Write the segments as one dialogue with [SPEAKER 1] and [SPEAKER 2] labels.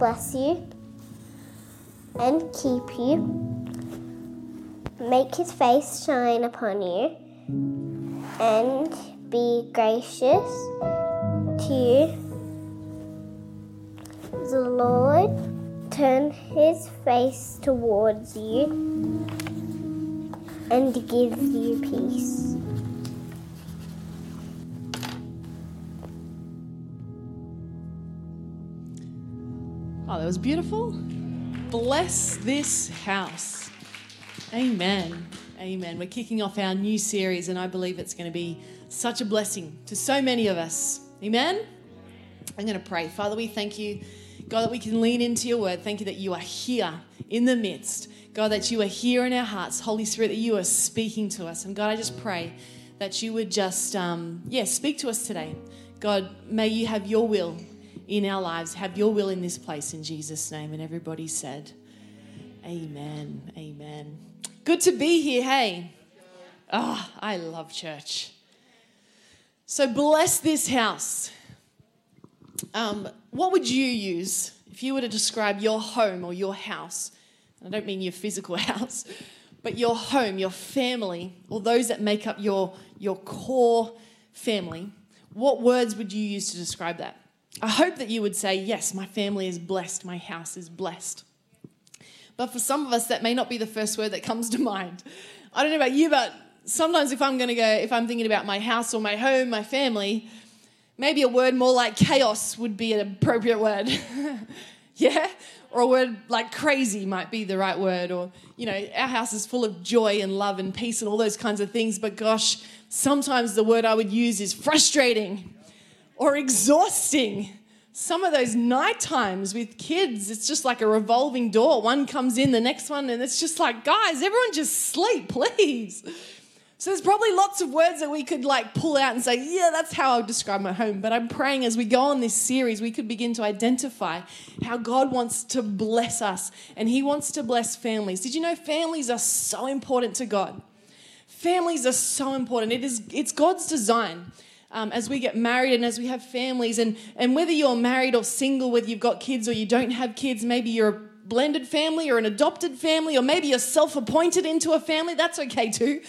[SPEAKER 1] bless you and keep you, make his face shine upon you, and be gracious to you. The Lord turn his face towards you and give you peace.
[SPEAKER 2] Was beautiful. Bless this house. Amen. Amen. We're kicking off our new series, and I believe it's going to be such a blessing to so many of us. Amen. I'm going to pray. Father, we thank you, God, that we can lean into your word. Thank you that you are here in the midst. God, that you are here in our hearts. Holy Spirit, that you are speaking to us. And God, I just pray that you would just, um, yeah, speak to us today. God, may you have your will in our lives. Have your will in this place in Jesus' name. And everybody said, Amen. Amen. Good to be here, hey. Oh, I love church. So bless this house. Um, what would you use if you were to describe your home or your house? I don't mean your physical house, but your home, your family, or those that make up your, your core family. What words would you use to describe that? I hope that you would say, Yes, my family is blessed, my house is blessed. But for some of us, that may not be the first word that comes to mind. I don't know about you, but sometimes if I'm going to go, if I'm thinking about my house or my home, my family, maybe a word more like chaos would be an appropriate word. yeah? Or a word like crazy might be the right word. Or, you know, our house is full of joy and love and peace and all those kinds of things. But gosh, sometimes the word I would use is frustrating or exhausting. Some of those night times with kids, it's just like a revolving door. One comes in, the next one, and it's just like, guys, everyone just sleep, please. So there's probably lots of words that we could like pull out and say, yeah, that's how I would describe my home. But I'm praying as we go on this series, we could begin to identify how God wants to bless us and He wants to bless families. Did you know families are so important to God? Families are so important. It is it's God's design um, as we get married and as we have families, and, and whether you're married or single, whether you've got kids or you don't have kids, maybe you're a blended family or an adopted family, or maybe you're self appointed into a family, that's okay too.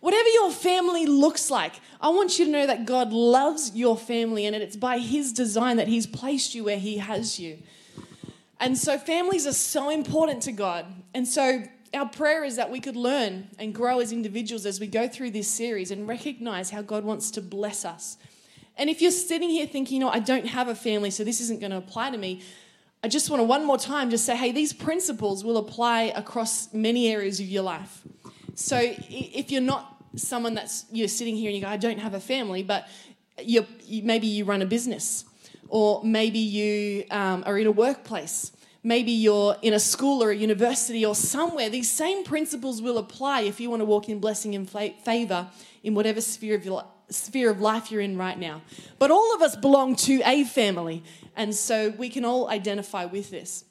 [SPEAKER 2] Whatever your family looks like, I want you to know that God loves your family and it's by His design that He's placed you where He has you. And so, families are so important to God. And so, our prayer is that we could learn and grow as individuals as we go through this series and recognize how God wants to bless us. And if you're sitting here thinking, you know, I don't have a family, so this isn't going to apply to me, I just want to one more time just say, hey, these principles will apply across many areas of your life. So if you're not someone that's you're sitting here and you go, I don't have a family, but you maybe you run a business, or maybe you um, are in a workplace, maybe you're in a school or a university or somewhere, these same principles will apply if you want to walk in blessing and favor in whatever sphere of your sphere of life you're in right now. But all of us belong to a family, and so we can all identify with this.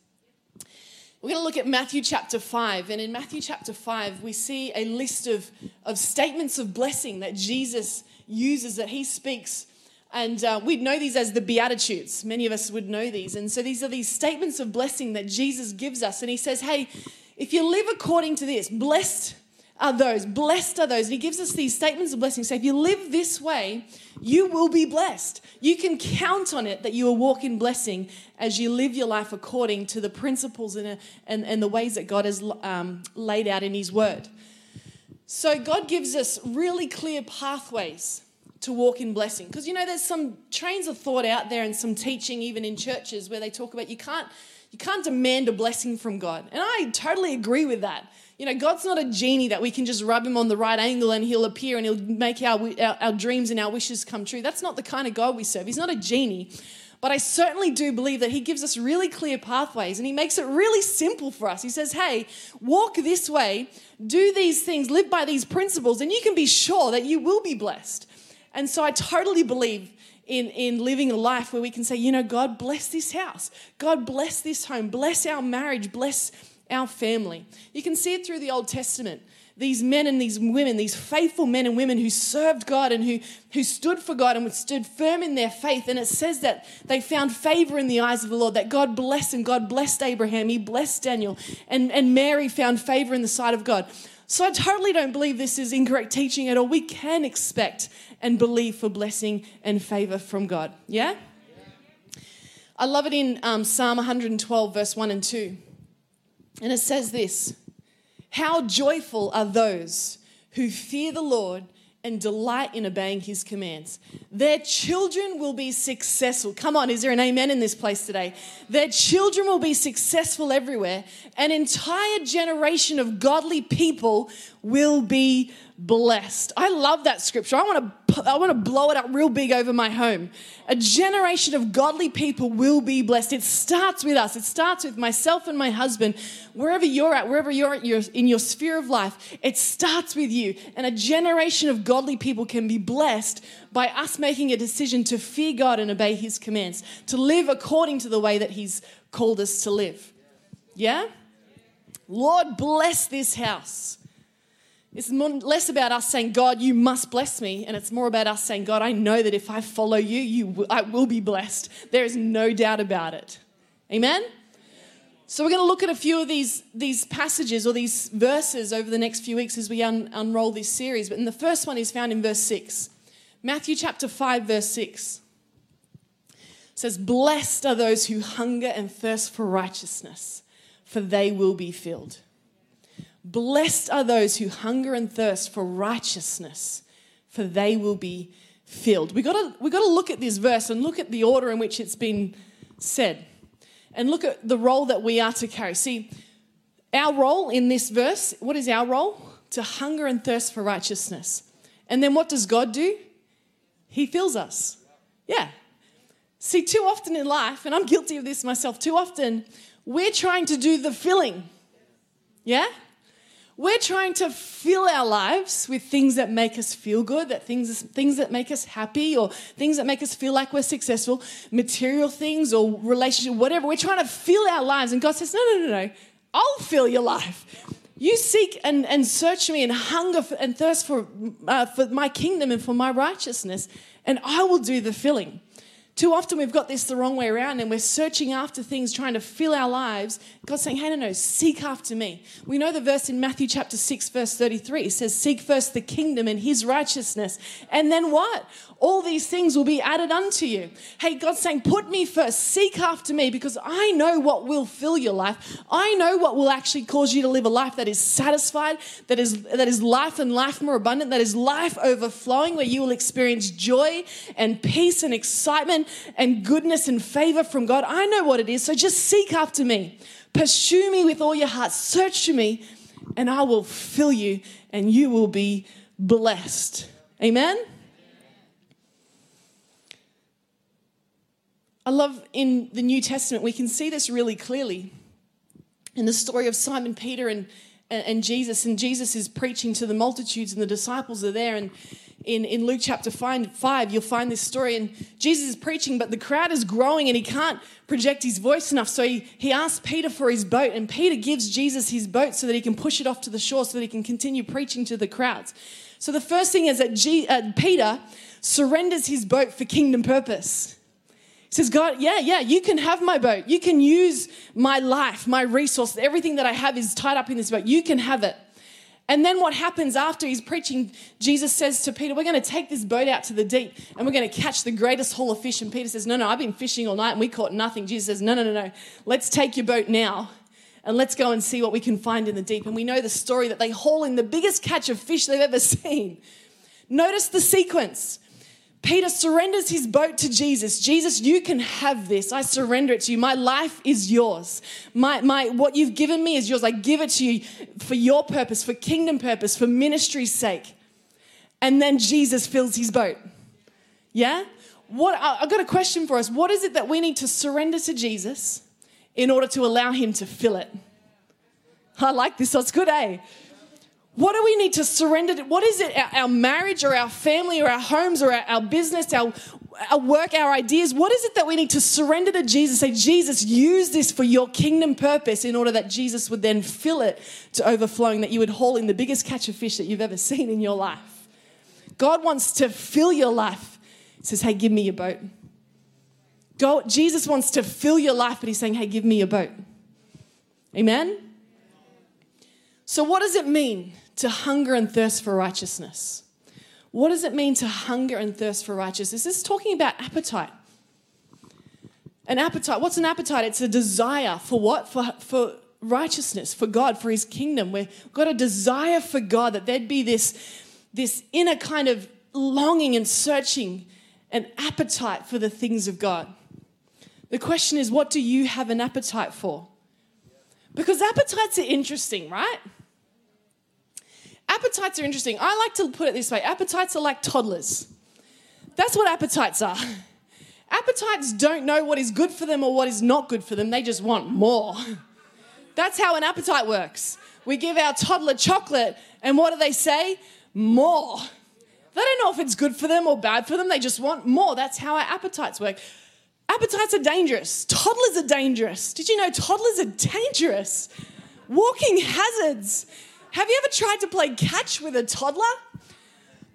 [SPEAKER 2] We're going to look at Matthew chapter 5, and in Matthew chapter 5, we see a list of, of statements of blessing that Jesus uses, that he speaks and uh, we'd know these as the Beatitudes. Many of us would know these. And so these are these statements of blessing that Jesus gives us. And he says, hey, if you live according to this, blessed are those, blessed are those. And he gives us these statements of blessing. So if you live this way, you will be blessed. You can count on it that you will walk in blessing as you live your life according to the principles and, and, and the ways that God has um, laid out in his word. So God gives us really clear pathways to walk in blessing. Because you know, there's some trains of thought out there and some teaching, even in churches, where they talk about you can't you can't demand a blessing from God. And I totally agree with that. You know, God's not a genie that we can just rub him on the right angle and he'll appear and he'll make our, our, our dreams and our wishes come true. That's not the kind of God we serve. He's not a genie. But I certainly do believe that he gives us really clear pathways and he makes it really simple for us. He says, hey, walk this way, do these things, live by these principles, and you can be sure that you will be blessed. And so I totally believe in, in living a life where we can say, you know, God bless this house, God bless this home, bless our marriage, bless our family. You can see it through the Old Testament. These men and these women, these faithful men and women who served God and who, who stood for God and stood firm in their faith. And it says that they found favor in the eyes of the Lord, that God blessed and God blessed Abraham, He blessed Daniel, and, and Mary found favor in the sight of God. So I totally don't believe this is incorrect teaching at all. We can expect and believe for blessing and favor from God. Yeah? I love it in um, Psalm 112, verse 1 and 2. And it says this How joyful are those who fear the Lord and delight in obeying his commands. Their children will be successful. Come on, is there an amen in this place today? Their children will be successful everywhere. An entire generation of godly people will be blessed. I love that scripture. I want to I want to blow it up real big over my home. A generation of godly people will be blessed. It starts with us. It starts with myself and my husband. Wherever you're at, wherever you're at your, in your sphere of life, it starts with you. And a generation of godly people can be blessed by us making a decision to fear God and obey his commands, to live according to the way that he's called us to live. Yeah? Lord, bless this house. It's less about us saying, God, you must bless me. And it's more about us saying, God, I know that if I follow you, you I will be blessed. There is no doubt about it. Amen? So we're going to look at a few of these, these passages or these verses over the next few weeks as we un- unroll this series. But the first one is found in verse 6. Matthew chapter 5, verse 6 says, Blessed are those who hunger and thirst for righteousness, for they will be filled. Blessed are those who hunger and thirst for righteousness, for they will be filled. We got we got to look at this verse and look at the order in which it's been said, and look at the role that we are to carry. See, our role in this verse. What is our role? To hunger and thirst for righteousness. And then what does God do? He fills us. Yeah. See, too often in life, and I'm guilty of this myself, too often we're trying to do the filling. Yeah? We're trying to fill our lives with things that make us feel good, that things, things that make us happy, or things that make us feel like we're successful, material things or relationship, whatever. We're trying to fill our lives. And God says, No, no, no, no. I'll fill your life. You seek and, and search me and hunger for, and thirst for, uh, for my kingdom and for my righteousness, and I will do the filling. Too often we've got this the wrong way around and we're searching after things, trying to fill our lives. God's saying, hey, no, no, seek after me. We know the verse in Matthew chapter 6, verse 33. It says, Seek first the kingdom and his righteousness. And then what? All these things will be added unto you. Hey, God's saying, Put me first, seek after me, because I know what will fill your life. I know what will actually cause you to live a life that is satisfied, that is, that is life and life more abundant, that is life overflowing, where you will experience joy and peace and excitement and goodness and favor from God. I know what it is. So just seek after me. Pursue me with all your heart. Search for me, and I will fill you, and you will be blessed. Amen? I love in the New Testament, we can see this really clearly in the story of Simon Peter and, and, Jesus. And Jesus is preaching to the multitudes, and the disciples are there. And in, in Luke chapter 5, you'll find this story. And Jesus is preaching, but the crowd is growing and he can't project his voice enough. So he, he asks Peter for his boat, and Peter gives Jesus his boat so that he can push it off to the shore so that he can continue preaching to the crowds. So the first thing is that G, uh, Peter surrenders his boat for kingdom purpose. Says, God, yeah, yeah, you can have my boat. You can use my life, my resources. Everything that I have is tied up in this boat. You can have it. And then what happens after he's preaching, Jesus says to Peter, We're going to take this boat out to the deep and we're going to catch the greatest haul of fish. And Peter says, No, no, I've been fishing all night and we caught nothing. Jesus says, No, no, no, no. Let's take your boat now and let's go and see what we can find in the deep. And we know the story that they haul in the biggest catch of fish they've ever seen. Notice the sequence. Peter surrenders his boat to Jesus. Jesus, you can have this. I surrender it to you. My life is yours. My, my, what you've given me is yours. I give it to you for your purpose, for kingdom purpose, for ministry's sake. And then Jesus fills his boat. Yeah? What, I've got a question for us. What is it that we need to surrender to Jesus in order to allow him to fill it? I like this. That's good, eh? What do we need to surrender to? What is it? Our, marriage or our family or our homes or our, our business, our, our work, our ideas. What is it that we need to surrender to Jesus? Say, Jesus, use this for your kingdom purpose in order that Jesus would then fill it to overflowing, that you would haul in the biggest catch of fish that you've ever seen in your life. God wants to fill your life. He says, Hey, give me your boat. God, Jesus wants to fill your life, but He's saying, Hey, give me your boat. Amen? So, what does it mean to hunger and thirst for righteousness? What does it mean to hunger and thirst for righteousness? This is talking about appetite. An appetite, what's an appetite? It's a desire for what? For, for righteousness, for God, for His kingdom. We've got a desire for God, that there'd be this, this inner kind of longing and searching, an appetite for the things of God. The question is, what do you have an appetite for? Because appetites are interesting, right? Appetites are interesting. I like to put it this way appetites are like toddlers. That's what appetites are. Appetites don't know what is good for them or what is not good for them, they just want more. That's how an appetite works. We give our toddler chocolate, and what do they say? More. They don't know if it's good for them or bad for them, they just want more. That's how our appetites work. Appetites are dangerous. Toddlers are dangerous. Did you know toddlers are dangerous? Walking hazards. Have you ever tried to play catch with a toddler?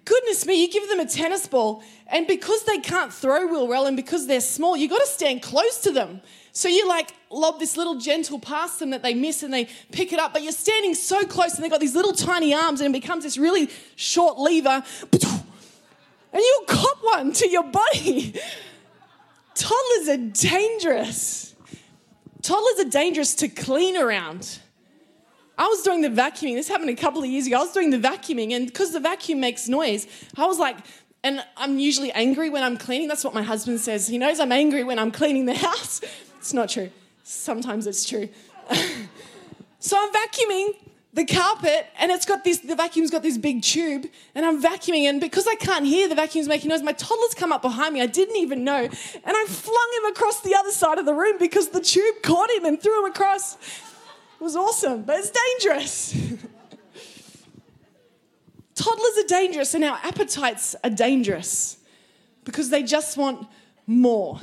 [SPEAKER 2] Goodness me, you give them a tennis ball, and because they can't throw real well and because they're small, you've got to stand close to them. So you like lob this little gentle past them that they miss and they pick it up, but you're standing so close and they've got these little tiny arms and it becomes this really short lever, and you'll cop one to your body. Toddlers are dangerous. Toddlers are dangerous to clean around. I was doing the vacuuming. This happened a couple of years ago. I was doing the vacuuming, and because the vacuum makes noise, I was like, and I'm usually angry when I'm cleaning. That's what my husband says. He knows I'm angry when I'm cleaning the house. It's not true. Sometimes it's true. so I'm vacuuming the carpet, and it's got this, the vacuum's got this big tube, and I'm vacuuming, and because I can't hear the vacuum's making noise, my toddler's come up behind me. I didn't even know, and I flung him across the other side of the room because the tube caught him and threw him across. Was awesome, but it's dangerous. Toddlers are dangerous, and our appetites are dangerous because they just want more.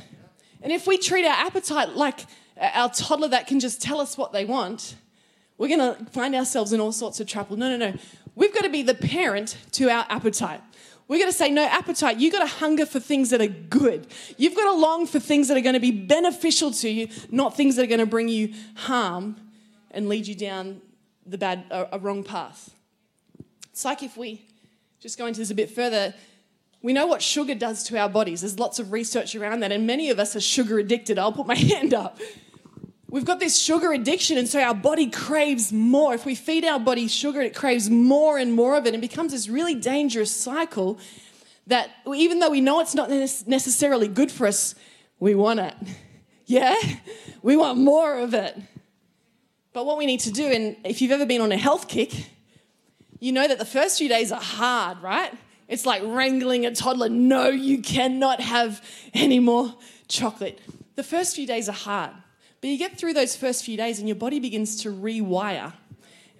[SPEAKER 2] And if we treat our appetite like our toddler that can just tell us what they want, we're going to find ourselves in all sorts of trouble. No, no, no. We've got to be the parent to our appetite. We're going to say, no, appetite, you've got to hunger for things that are good. You've got to long for things that are going to be beneficial to you, not things that are going to bring you harm and lead you down the bad, a, a wrong path. It's like if we just go into this a bit further, we know what sugar does to our bodies. There's lots of research around that, and many of us are sugar addicted. I'll put my hand up. We've got this sugar addiction, and so our body craves more. If we feed our body sugar, it craves more and more of it, and becomes this really dangerous cycle that even though we know it's not necessarily good for us, we want it. Yeah? We want more of it. But what we need to do, and if you've ever been on a health kick, you know that the first few days are hard, right? It's like wrangling a toddler. No, you cannot have any more chocolate. The first few days are hard, but you get through those first few days and your body begins to rewire.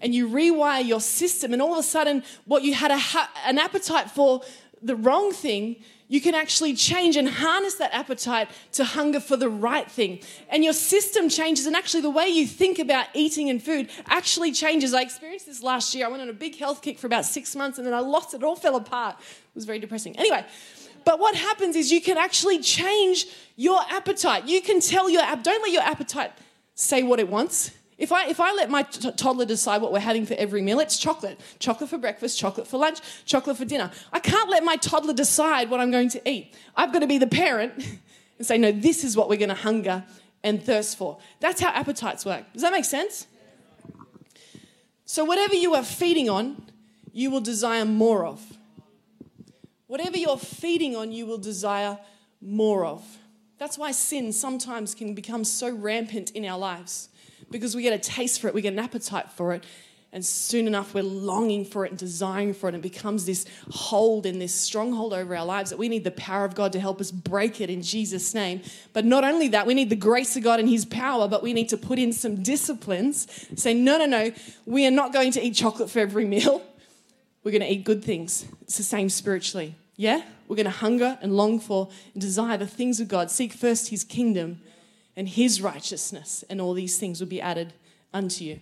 [SPEAKER 2] And you rewire your system, and all of a sudden, what you had ha- an appetite for the wrong thing you can actually change and harness that appetite to hunger for the right thing. And your system changes, and actually, the way you think about eating and food actually changes. I experienced this last year. I went on a big health kick for about six months, and then I lost it, all fell apart. It was very depressing. Anyway, but what happens is you can actually change your appetite. You can tell your app, don't let your appetite say what it wants. If I, if I let my t- toddler decide what we're having for every meal, it's chocolate. Chocolate for breakfast, chocolate for lunch, chocolate for dinner. I can't let my toddler decide what I'm going to eat. I've got to be the parent and say, no, this is what we're going to hunger and thirst for. That's how appetites work. Does that make sense? So, whatever you are feeding on, you will desire more of. Whatever you're feeding on, you will desire more of. That's why sin sometimes can become so rampant in our lives because we get a taste for it, we get an appetite for it, and soon enough we're longing for it and desiring for it, and it becomes this hold and this stronghold over our lives that we need the power of God to help us break it in Jesus' name. But not only that, we need the grace of God and His power, but we need to put in some disciplines. Say, no, no, no, we are not going to eat chocolate for every meal. We're going to eat good things. It's the same spiritually. Yeah? We're going to hunger and long for and desire the things of God. Seek first his kingdom and his righteousness, and all these things will be added unto you.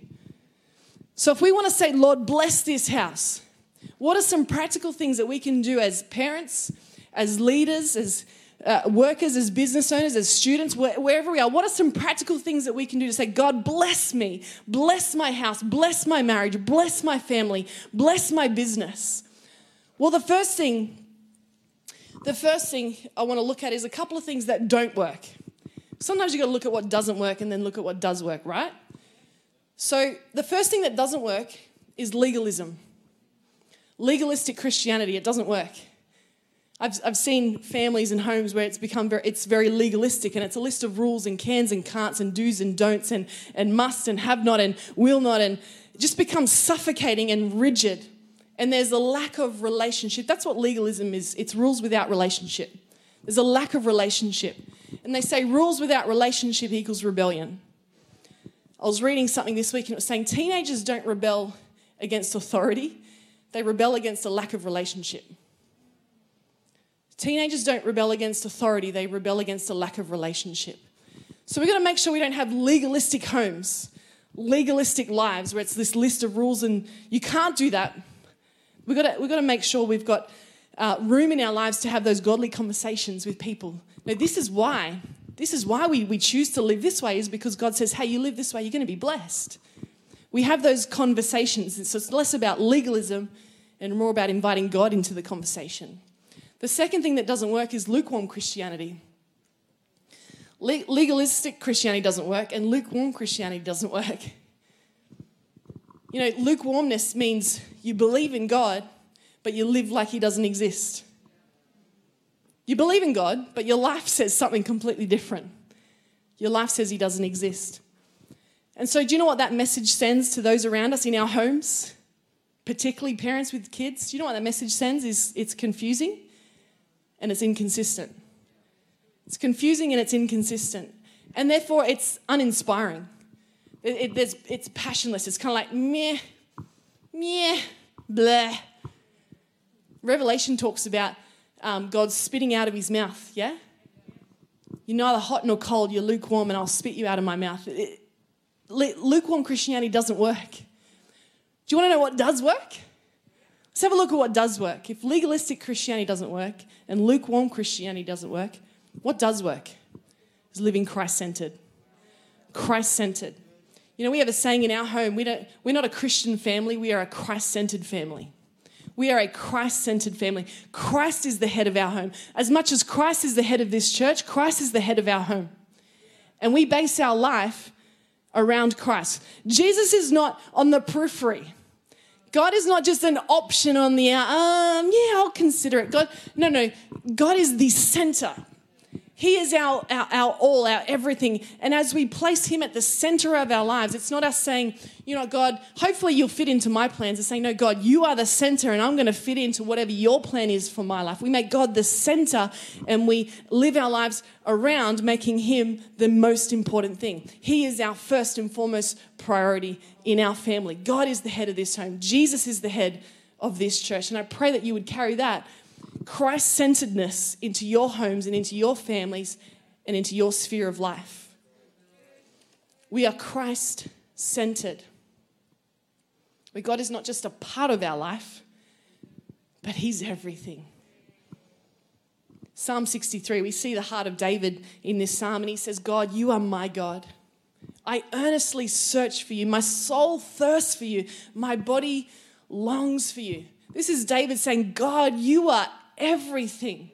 [SPEAKER 2] So, if we want to say, Lord, bless this house, what are some practical things that we can do as parents, as leaders, as uh, workers, as business owners, as students, wh- wherever we are? What are some practical things that we can do to say, God, bless me, bless my house, bless my marriage, bless my family, bless my business? Well, the first thing, the first thing I want to look at is a couple of things that don't work. Sometimes you've got to look at what doesn't work and then look at what does work, right? So, the first thing that doesn't work is legalism. Legalistic Christianity, it doesn't work. I've, I've seen families and homes where it's become very, it's very legalistic and it's a list of rules and cans and can'ts and do's and don'ts and, and must and have not and will not and just becomes suffocating and rigid. And there's a lack of relationship. That's what legalism is it's rules without relationship. There's a lack of relationship. And they say rules without relationship equals rebellion. I was reading something this week and it was saying teenagers don't rebel against authority, they rebel against a lack of relationship. Teenagers don't rebel against authority, they rebel against a lack of relationship. So we've got to make sure we don't have legalistic homes, legalistic lives where it's this list of rules and you can't do that. We've got to, we've got to make sure we've got uh, room in our lives to have those godly conversations with people. Now, this is why. This is why we, we choose to live this way, is because God says, hey, you live this way, you're going to be blessed. We have those conversations. So it's less about legalism and more about inviting God into the conversation. The second thing that doesn't work is lukewarm Christianity. legalistic Christianity doesn't work, and lukewarm Christianity doesn't work. You know, lukewarmness means you believe in God, but you live like He doesn't exist. You believe in God, but your life says something completely different. Your life says He doesn't exist. And so, do you know what that message sends to those around us in our homes, particularly parents with kids? Do you know what that message sends? Is it's confusing and it's inconsistent. It's confusing and it's inconsistent. And therefore, it's uninspiring. It, it, it's passionless. It's kind of like meh, meh, blah. Revelation talks about um, God spitting out of his mouth, yeah? You're neither hot nor cold, you're lukewarm, and I'll spit you out of my mouth. It, lukewarm Christianity doesn't work. Do you want to know what does work? Let's have a look at what does work. If legalistic Christianity doesn't work and lukewarm Christianity doesn't work, what does work? Is living Christ centered. Christ centered. You know, we have a saying in our home we don't, we're not a Christian family, we are a Christ centered family. We are a Christ centered family. Christ is the head of our home. As much as Christ is the head of this church, Christ is the head of our home. And we base our life around Christ. Jesus is not on the periphery. God is not just an option on the. Um, yeah, I'll consider it. God, no, no. God is the center. He is our, our, our all, our everything. And as we place Him at the center of our lives, it's not us saying, you know, God, hopefully you'll fit into my plans. It's saying, no, God, you are the center and I'm going to fit into whatever your plan is for my life. We make God the center and we live our lives around making Him the most important thing. He is our first and foremost priority in our family. God is the head of this home, Jesus is the head of this church. And I pray that you would carry that Christ centeredness into your homes and into your families and into your sphere of life. We are Christ centered. Where God is not just a part of our life, but He's everything. Psalm 63, we see the heart of David in this psalm, and he says, God, you are my God. I earnestly search for you. My soul thirsts for you. My body longs for you. This is David saying, God, you are everything.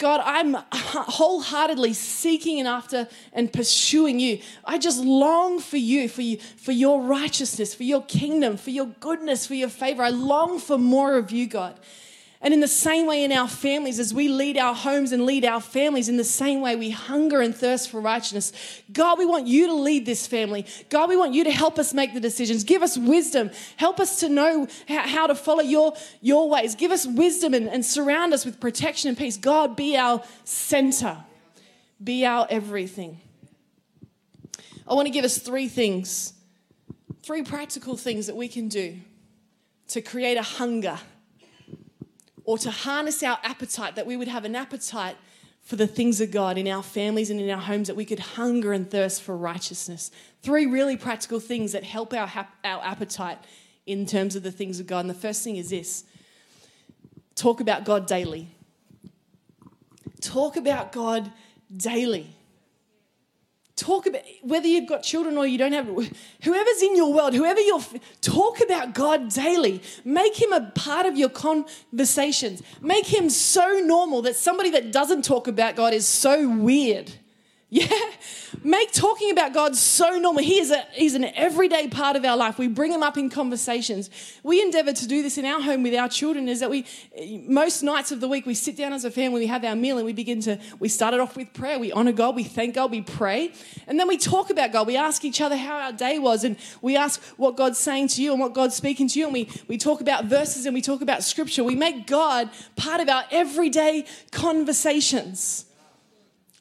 [SPEAKER 2] God, I'm wholeheartedly seeking and after and pursuing you. I just long for you, for you, for your righteousness, for your kingdom, for your goodness, for your favor. I long for more of you, God. And in the same way, in our families, as we lead our homes and lead our families, in the same way, we hunger and thirst for righteousness. God, we want you to lead this family. God, we want you to help us make the decisions. Give us wisdom. Help us to know how to follow your, your ways. Give us wisdom and, and surround us with protection and peace. God, be our center, be our everything. I want to give us three things, three practical things that we can do to create a hunger or to harness our appetite, that we would have an appetite for the things of God in our families and in our homes, that we could hunger and thirst for righteousness. Three really practical things that help our, our appetite in terms of the things of God. And the first thing is this talk about God daily. Talk about God daily. Talk about whether you've got children or you don't have, whoever's in your world, whoever you're, talk about God daily. Make him a part of your conversations. Make him so normal that somebody that doesn't talk about God is so weird. Yeah? Make talking about God so normal. He is a, he's an everyday part of our life. We bring him up in conversations. We endeavor to do this in our home with our children is that we, most nights of the week, we sit down as a family, we have our meal, and we begin to, we started off with prayer. We honor God, we thank God, we pray. And then we talk about God. We ask each other how our day was, and we ask what God's saying to you and what God's speaking to you. And we, we talk about verses and we talk about scripture. We make God part of our everyday conversations.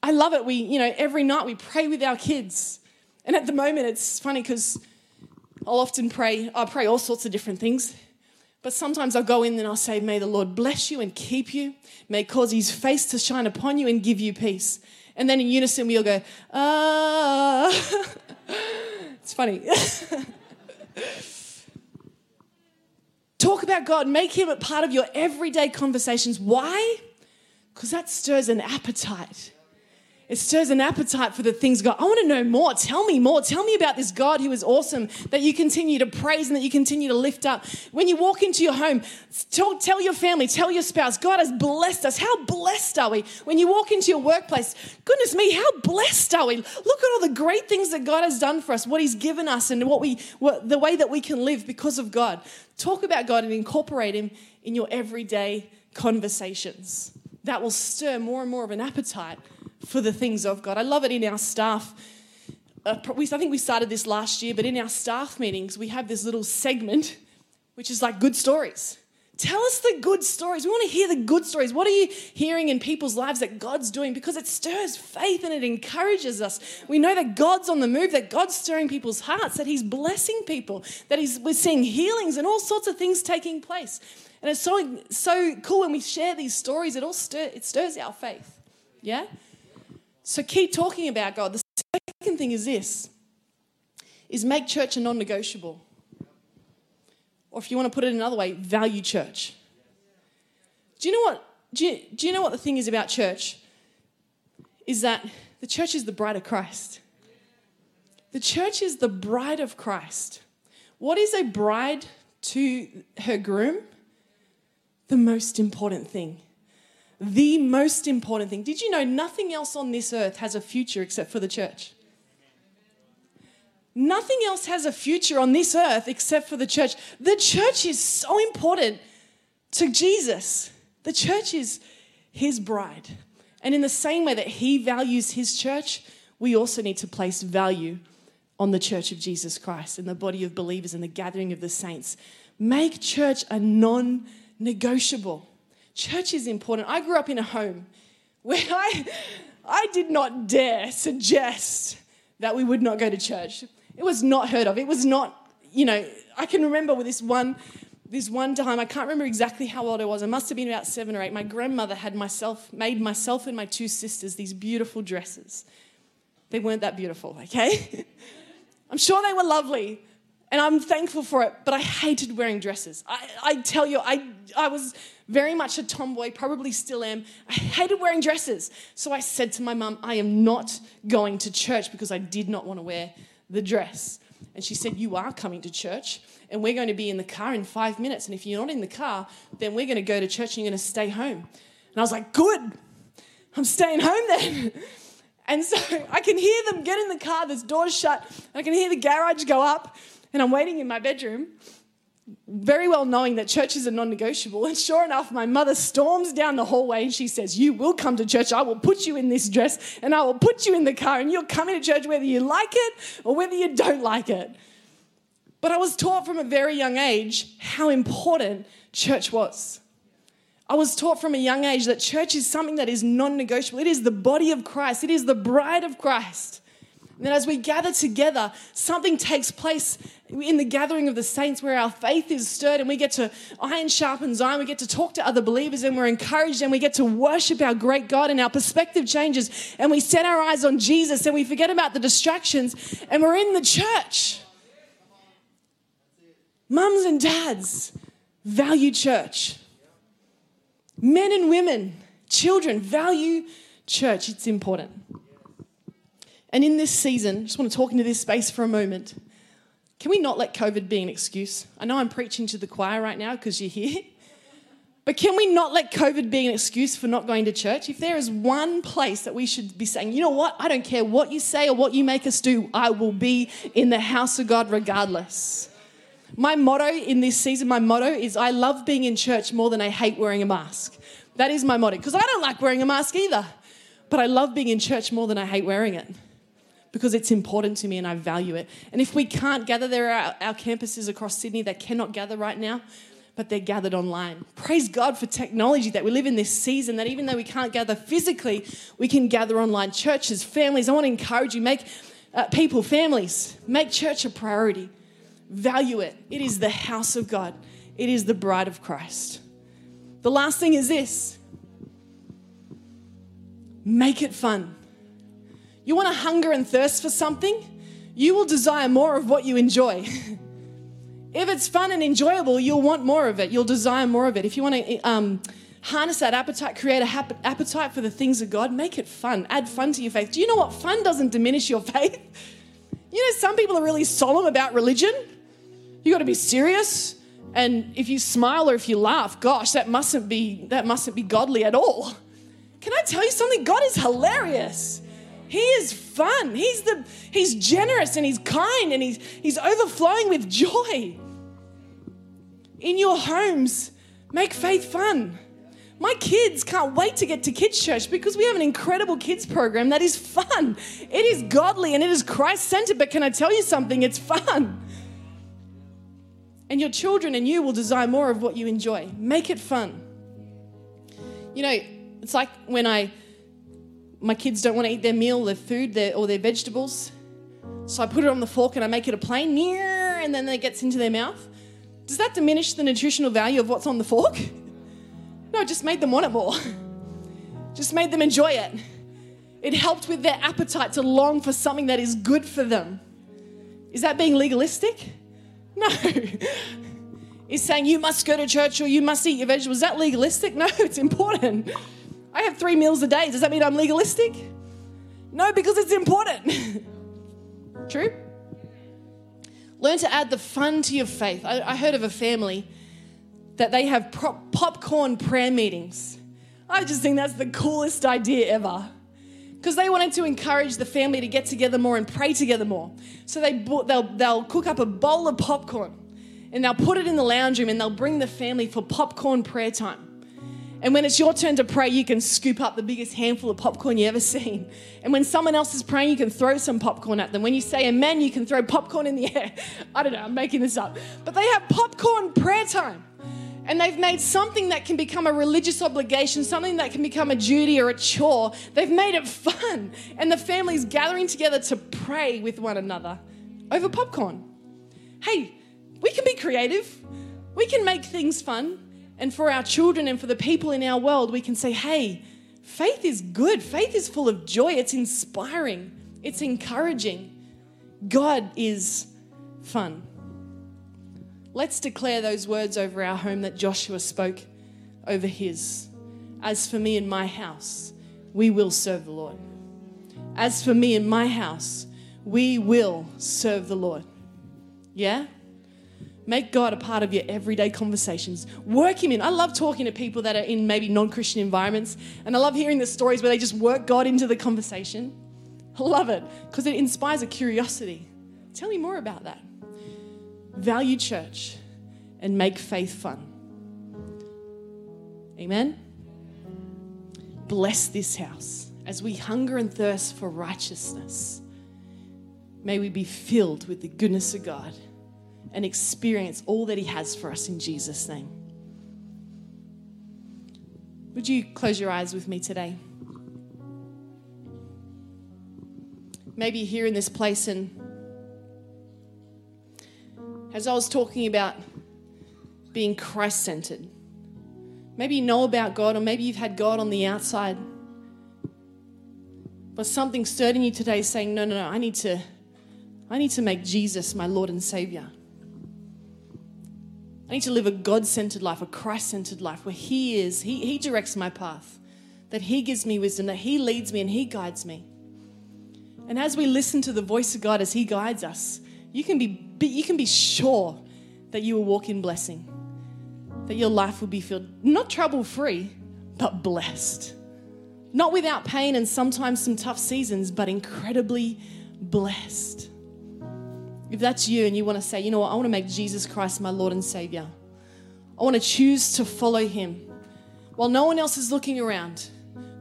[SPEAKER 2] I love it. We, you know, every night we pray with our kids. And at the moment, it's funny because I'll often pray, I pray all sorts of different things. But sometimes I'll go in and I'll say, May the Lord bless you and keep you. May cause his face to shine upon you and give you peace. And then in unison, we all go, ah. it's funny. Talk about God, make him a part of your everyday conversations. Why? Because that stirs an appetite it stirs an appetite for the things God. I want to know more. Tell me more. Tell me about this God who is awesome that you continue to praise and that you continue to lift up. When you walk into your home, tell, tell your family, tell your spouse, God has blessed us. How blessed are we? When you walk into your workplace, goodness me, how blessed are we? Look at all the great things that God has done for us, what He's given us, and what we, what, the way that we can live because of God. Talk about God and incorporate Him in your everyday conversations. That will stir more and more of an appetite for the things of God. I love it in our staff. Uh, we, I think we started this last year, but in our staff meetings, we have this little segment which is like good stories. Tell us the good stories. We want to hear the good stories. What are you hearing in people's lives that God's doing? Because it stirs faith and it encourages us. We know that God's on the move, that God's stirring people's hearts, that He's blessing people, that he's, we're seeing healings and all sorts of things taking place. And it's so, so cool when we share these stories, it all stir, it stirs our faith. Yeah? So keep talking about God. The second thing is this is make church a non-negotiable. Or if you want to put it another way, value church. Do you know what do you, do you know what the thing is about church? Is that the church is the bride of Christ. The church is the bride of Christ. What is a bride to her groom? The most important thing the most important thing. Did you know nothing else on this earth has a future except for the church? Nothing else has a future on this earth except for the church. The church is so important to Jesus. The church is his bride. And in the same way that he values his church, we also need to place value on the church of Jesus Christ and the body of believers and the gathering of the saints. Make church a non negotiable. Church is important. I grew up in a home where I, I did not dare suggest that we would not go to church. It was not heard of. It was not, you know, I can remember with this one, this one time, I can't remember exactly how old I was. I must have been about seven or eight. My grandmother had myself, made myself and my two sisters these beautiful dresses. They weren't that beautiful, okay? I'm sure they were lovely, and I'm thankful for it, but I hated wearing dresses. I, I tell you, I, I was very much a tomboy, probably still am. I hated wearing dresses. So I said to my mum, I am not going to church because I did not want to wear the dress. And she said, You are coming to church, and we're going to be in the car in five minutes. And if you're not in the car, then we're going to go to church and you're going to stay home. And I was like, Good, I'm staying home then. And so I can hear them get in the car, there's doors shut, I can hear the garage go up, and I'm waiting in my bedroom very well knowing that churches are non negotiable. And sure enough, my mother storms down the hallway and she says, You will come to church. I will put you in this dress and I will put you in the car and you're coming to church whether you like it or whether you don't like it. But I was taught from a very young age how important church was. I was taught from a young age that church is something that is non negotiable. It is the body of Christ, it is the bride of Christ. And then as we gather together, something takes place in the gathering of the saints where our faith is stirred and we get to iron sharpens iron. We get to talk to other believers and we're encouraged and we get to worship our great God and our perspective changes and we set our eyes on Jesus and we forget about the distractions and we're in the church. Mums and dads value church. Men and women, children value church. It's important. And in this season, I just want to talk into this space for a moment. Can we not let COVID be an excuse? I know I'm preaching to the choir right now because you're here. But can we not let COVID be an excuse for not going to church? If there is one place that we should be saying, you know what, I don't care what you say or what you make us do, I will be in the house of God regardless. My motto in this season, my motto is I love being in church more than I hate wearing a mask. That is my motto because I don't like wearing a mask either. But I love being in church more than I hate wearing it because it's important to me and I value it. And if we can't gather, there are our campuses across Sydney that cannot gather right now, but they're gathered online. Praise God for technology that we live in this season, that even though we can't gather physically, we can gather online. Churches, families, I want to encourage you, make uh, people, families, make church a priority. Value it. It is the house of God, it is the bride of Christ. The last thing is this make it fun. You want to hunger and thirst for something? You will desire more of what you enjoy. if it's fun and enjoyable, you'll want more of it. You'll desire more of it. If you want to um, harness that appetite, create a appetite for the things of God, make it fun. Add fun to your faith. Do you know what? Fun doesn't diminish your faith. You know, some people are really solemn about religion. You got to be serious. And if you smile or if you laugh, gosh, that mustn't be that mustn't be godly at all. Can I tell you something? God is hilarious. He is fun. He's the he's generous and he's kind and he's he's overflowing with joy. In your homes, make faith fun. My kids can't wait to get to kids church because we have an incredible kids program that is fun. It is godly and it is Christ centered, but can I tell you something? It's fun. And your children and you will desire more of what you enjoy. Make it fun. You know, it's like when I my kids don't want to eat their meal, their food, their, or their vegetables. So I put it on the fork and I make it a plane, and then it gets into their mouth. Does that diminish the nutritional value of what's on the fork? No, it just made them want it more. Just made them enjoy it. It helped with their appetite to long for something that is good for them. Is that being legalistic? No. Is saying you must go to church or you must eat your vegetables. Is that legalistic? No, it's important. I have three meals a day. Does that mean I'm legalistic? No, because it's important. True? Learn to add the fun to your faith. I, I heard of a family that they have popcorn prayer meetings. I just think that's the coolest idea ever. Because they wanted to encourage the family to get together more and pray together more. So they, they'll, they'll cook up a bowl of popcorn and they'll put it in the lounge room and they'll bring the family for popcorn prayer time. And when it's your turn to pray, you can scoop up the biggest handful of popcorn you ever seen. And when someone else is praying, you can throw some popcorn at them. When you say amen, you can throw popcorn in the air. I don't know, I'm making this up. But they have popcorn prayer time. And they've made something that can become a religious obligation, something that can become a duty or a chore. They've made it fun. And the family's gathering together to pray with one another over popcorn. Hey, we can be creative. We can make things fun. And for our children and for the people in our world, we can say, hey, faith is good. Faith is full of joy. It's inspiring. It's encouraging. God is fun. Let's declare those words over our home that Joshua spoke over his. As for me and my house, we will serve the Lord. As for me and my house, we will serve the Lord. Yeah? Make God a part of your everyday conversations. Work Him in. I love talking to people that are in maybe non Christian environments, and I love hearing the stories where they just work God into the conversation. I love it because it inspires a curiosity. Tell me more about that. Value church and make faith fun. Amen. Bless this house as we hunger and thirst for righteousness. May we be filled with the goodness of God and experience all that He has for us in Jesus' name. Would you close your eyes with me today? maybe here in this place and as I was talking about being Christ centered, maybe you know about God, or maybe you've had God on the outside, but something stirred in you today saying, No, no, no, I need to, I need to make Jesus my Lord and Savior. I need to live a God centered life, a Christ centered life where He is, he, he directs my path, that He gives me wisdom, that He leads me and He guides me. And as we listen to the voice of God as He guides us, you can be, you can be sure that you will walk in blessing, that your life will be filled, not trouble free, but blessed. Not without pain and sometimes some tough seasons, but incredibly blessed. If that's you and you want to say, you know what, I want to make Jesus Christ my Lord and Savior, I want to choose to follow Him while no one else is looking around,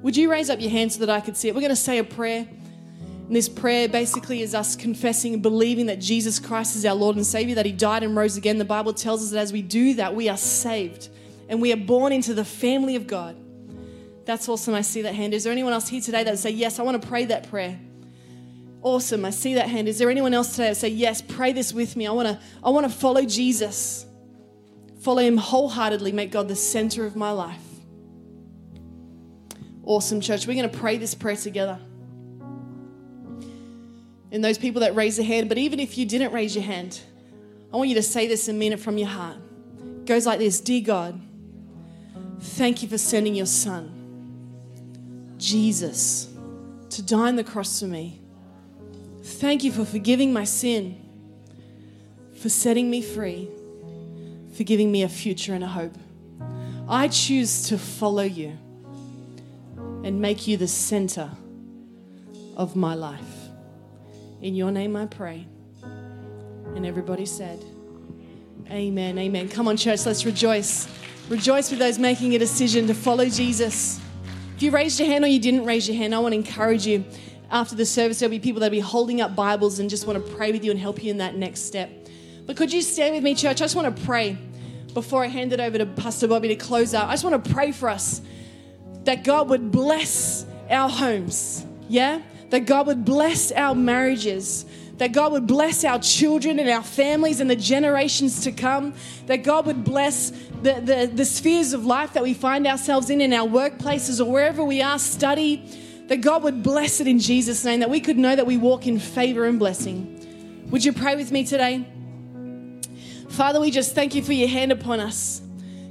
[SPEAKER 2] would you raise up your hand so that I could see it? We're going to say a prayer. And this prayer basically is us confessing and believing that Jesus Christ is our Lord and Savior, that He died and rose again. The Bible tells us that as we do that, we are saved and we are born into the family of God. That's awesome. I see that hand. Is there anyone else here today that would say, Yes, I want to pray that prayer? Awesome. I see that hand. Is there anyone else today that say, Yes, pray this with me? I want to, I want to follow Jesus, follow Him wholeheartedly, make God the center of my life. Awesome, church. We're going to pray this prayer together and those people that raise their hand. But even if you didn't raise your hand, I want you to say this and mean it from your heart. It goes like this Dear God, thank you for sending your son, Jesus, to die on the cross for me. Thank you for forgiving my sin, for setting me free, for giving me a future and a hope. I choose to follow you and make you the center of my life. In your name I pray. And everybody said, Amen, amen. Come on, church, let's rejoice. Rejoice with those making a decision to follow Jesus. If you raised your hand or you didn't raise your hand, I want to encourage you. After the service, there'll be people that'll be holding up Bibles and just want to pray with you and help you in that next step. But could you stand with me, church? I just want to pray before I hand it over to Pastor Bobby to close out. I just want to pray for us that God would bless our homes. Yeah? that God would bless our marriages, that God would bless our children and our families and the generations to come, that God would bless the, the, the spheres of life that we find ourselves in, in our workplaces or wherever we are, study, that God would bless it in Jesus' name, that we could know that we walk in favor and blessing. Would you pray with me today? Father, we just thank you for your hand upon us.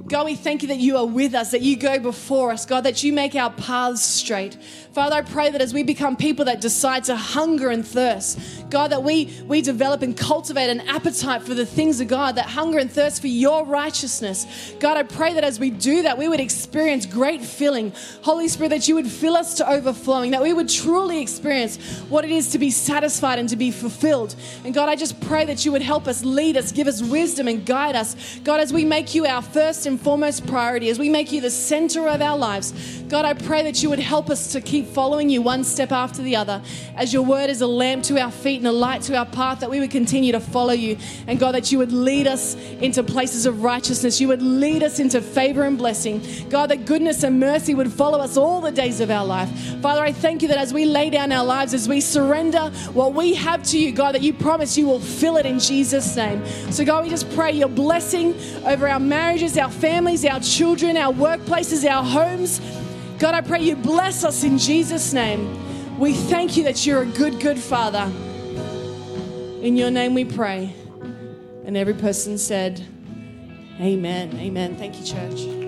[SPEAKER 2] God, we thank you that you are with us, that you go before us, God, that you make our paths straight. Father, I pray that as we become people that decide to hunger and thirst, God, that we, we develop and cultivate an appetite for the things of God, that hunger and thirst for your righteousness. God, I pray that as we do that, we would experience great filling. Holy Spirit, that you would fill us to overflowing, that we would truly experience what it is to be satisfied and to be fulfilled. And God, I just pray that you would help us, lead us, give us wisdom, and guide us. God, as we make you our first and foremost priority, as we make you the center of our lives, God, I pray that you would help us to keep following you one step after the other. As your word is a lamp to our feet and a light to our path, that we would continue to follow you. And God, that you would lead us into places of righteousness. You would lead us into favor and blessing. God, that goodness and mercy would follow us all the days of our life. Father, I thank you that as we lay down our lives, as we surrender what we have to you, God, that you promise you will fill it in Jesus' name. So, God, we just pray your blessing over our marriages, our families, our children, our workplaces, our homes. God, I pray you bless us in Jesus' name. We thank you that you're a good, good Father. In your name we pray. And every person said, Amen. Amen. Thank you, church.